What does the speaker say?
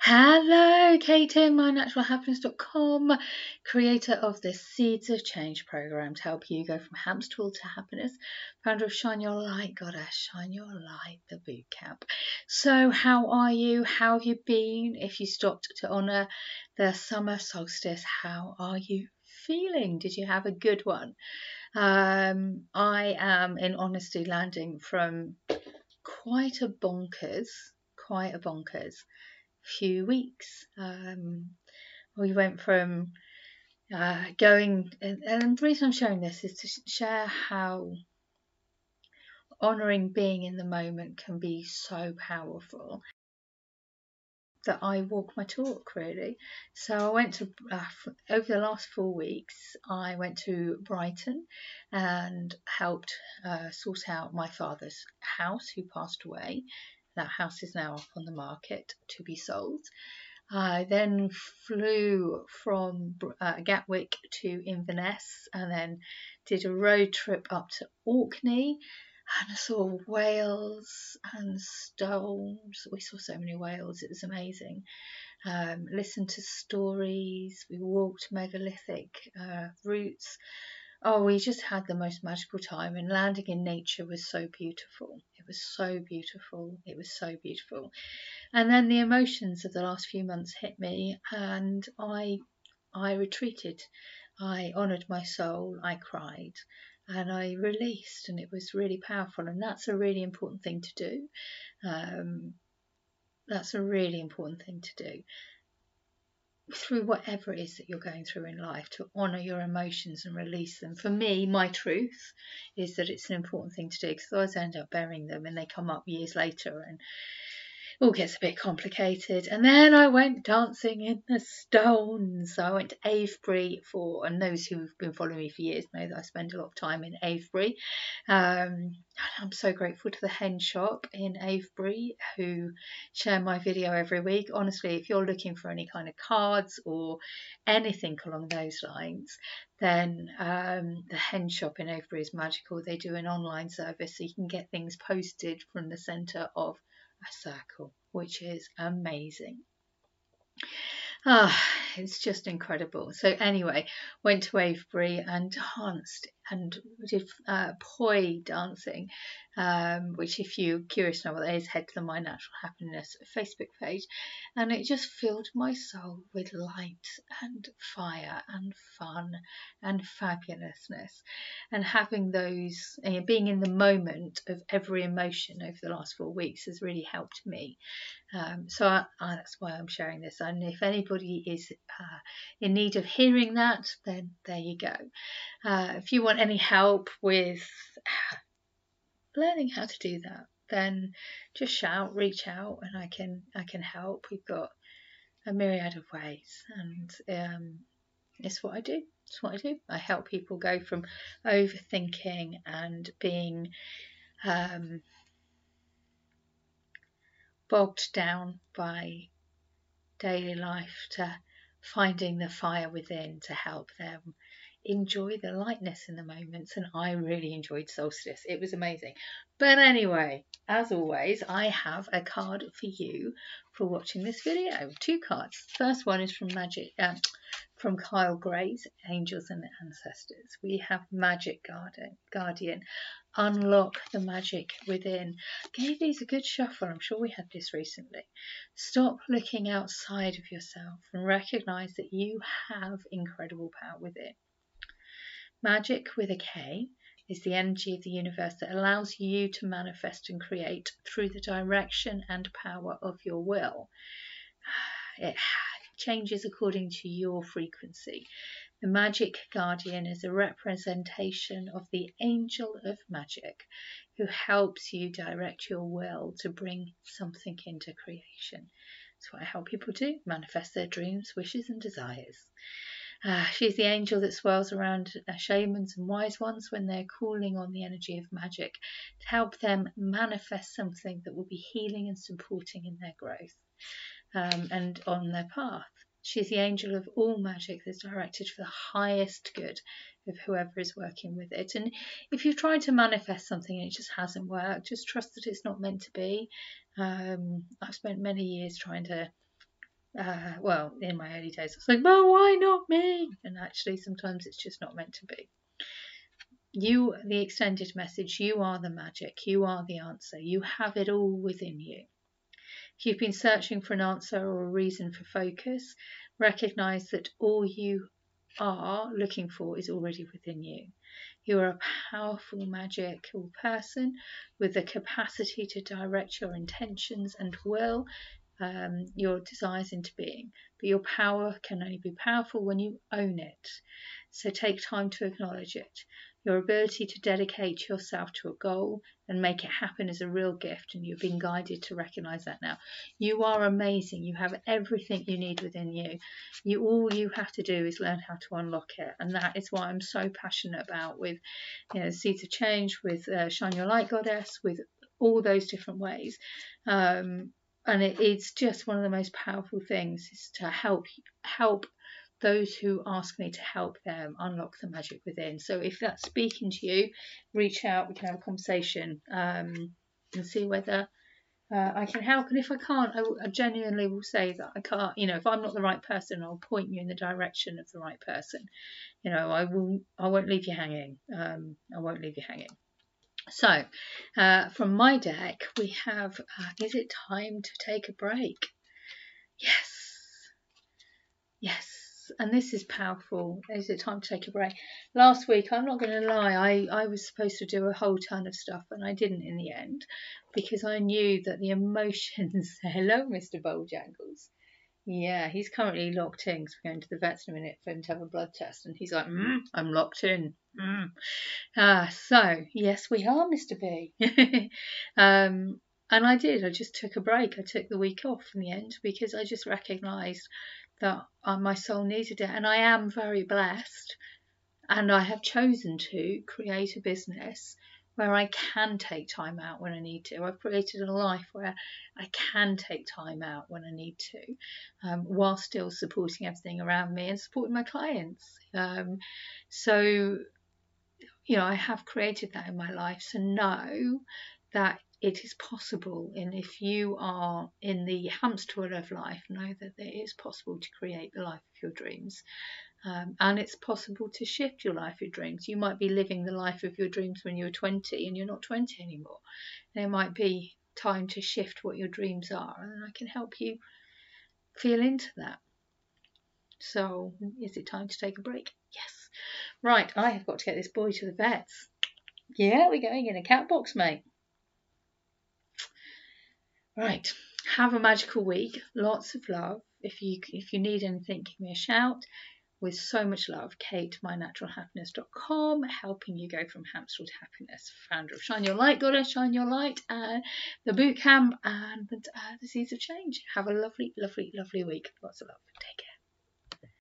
Hello, Katie, mynaturalhappiness.com, creator of the Seeds of Change program to help you go from hamster wheel to happiness, founder of Shine Your Light, Goddess, Shine Your Light, the boot camp. So, how are you? How have you been? If you stopped to honour the summer solstice, how are you feeling? Did you have a good one? Um, I am, in honesty, landing from quite a bonkers, quite a bonkers few weeks. Um, we went from uh, going, and, and the reason I'm showing this is to share how honoring being in the moment can be so powerful that I walk my talk really. So I went to uh, over the last four weeks. I went to Brighton and helped uh, sort out my father's house, who passed away. That house is now up on the market to be sold. I then flew from uh, Gatwick to Inverness and then did a road trip up to Orkney and I saw whales and stones. We saw so many whales, it was amazing. Um, listened to stories, we walked megalithic uh, routes. Oh, we just had the most magical time, and landing in nature was so beautiful. It was so beautiful. It was so beautiful. And then the emotions of the last few months hit me, and I, I retreated. I honoured my soul. I cried, and I released, and it was really powerful. And that's a really important thing to do. Um, that's a really important thing to do through whatever it is that you're going through in life to honor your emotions and release them. For me, my truth is that it's an important thing to do because otherwise I end up burying them and they come up years later and all gets a bit complicated. And then I went dancing in the stones. So I went to Avebury for, and those who've been following me for years know that I spend a lot of time in Avebury. Um, I'm so grateful to the Henge Shop in Avebury who share my video every week. Honestly, if you're looking for any kind of cards or anything along those lines, then um, the Henge Shop in Avebury is magical. They do an online service so you can get things posted from the centre of a circle, which is amazing. Ah, it's just incredible. So anyway, went to Avebury and danced and uh, poi dancing, um, which if you're curious to know what that is, head to the My Natural Happiness Facebook page, and it just filled my soul with light and fire and fun and fabulousness, and having those, being in the moment of every emotion over the last four weeks has really helped me. Um, so I, I, that's why I'm sharing this. And if anybody is uh, in need of hearing that, then there you go. Uh, if you want any help with learning how to do that, then just shout, reach out, and I can I can help. We've got a myriad of ways, and um, it's what I do. It's what I do. I help people go from overthinking and being um, bogged down by daily life to finding the fire within to help them enjoy the lightness in the moments and I really enjoyed solstice. It was amazing. But anyway, as always, I have a card for you for watching this video. Two cards. First one is from Magic um, from Kyle Gray's Angels and Ancestors. We have Magic Guardian. Guardian. Unlock the magic within. Gave these a good shuffle. I'm sure we had this recently. Stop looking outside of yourself and recognize that you have incredible power within. Magic with a K is the energy of the universe that allows you to manifest and create through the direction and power of your will. It changes according to your frequency. The magic guardian is a representation of the angel of magic who helps you direct your will to bring something into creation. That's what I help people do manifest their dreams, wishes, and desires. Uh, she's the angel that swirls around shamans and wise ones when they're calling on the energy of magic to help them manifest something that will be healing and supporting in their growth um, and on their path. She's the angel of all magic that's directed for the highest good of whoever is working with it. And if you've tried to manifest something and it just hasn't worked, just trust that it's not meant to be. Um, I've spent many years trying to Uh, well, in my early days, I was like, "Well, why not me?" And actually, sometimes it's just not meant to be. You, the extended message, you are the magic. You are the answer. You have it all within you. If you've been searching for an answer or a reason for focus, recognize that all you are looking for is already within you. You are a powerful, magical person with the capacity to direct your intentions and will um, your desires into being. But your power can only be powerful when you own it. So take time to acknowledge it. Your ability to dedicate yourself to a goal and make it happen is a real gift, and you've been guided to recognize that now. You are amazing. You have everything you need within you. You all you have to do is learn how to unlock it, and that is what I'm so passionate about with, you know, Seeds of Change, with uh, Shine Your Light Goddess, with all those different ways. Um, and it, it's just one of the most powerful things is to help help those who ask me to help them unlock the magic within. So if that's speaking to you, reach out. We can have a conversation um, and see whether uh, I can help. And if I can't, I, I, genuinely will say that I can't. You know, if I'm not the right person, I'll point you in the direction of the right person. You know, I will. I won't leave you hanging. Um, I won't leave you hanging. So, uh, from my deck, we have uh, Is it time to take a break? Yes. Yes and this is powerful. Is it time to take a break? Last week, I'm not going to lie, I, I was supposed to do a whole ton of stuff, and I didn't in the end because I knew that the emotions. Hello, Mr. Bojangles. Yeah, he's currently locked in because we're going to the vets in a minute for him to have a blood test, and he's like, mm, "I'm locked in." Mm. Ah, so yes, we are, Mr. B. um, and I did. I just took a break. I took the week off in the end because I just recognised that uh, my soul needed it. And I am very blessed. And I have chosen to create a business where I can take time out when I need to. I've created a life where I can take time out when I need to, um, while still supporting everything around me and supporting my clients. Um, so, you know, I have created that in my life. So know that it is possible. And if you are in the hamster wheel of life, know that it is possible to create the life of your dreams. Um, and it's possible to shift your life, your dreams. You might be living the life of your dreams when you're 20 and you're not 20 anymore. There might be time to shift what your dreams are, and I can help you feel into that. So, is it time to take a break? Yes. Right, I have got to get this boy to the vets. Yeah, we're going in a cat box, mate. Right. Have a magical week. Lots of love. If you if you need anything, give me a shout. With so much love, Kate, mynaturalhappiness.com, helping you go from hamster to happiness. Founder of Shine Your Light, Goddess, Shine Your Light, and the boot camp and uh, the Seeds of Change. Have a lovely, lovely, lovely week. Lots of love. Take care.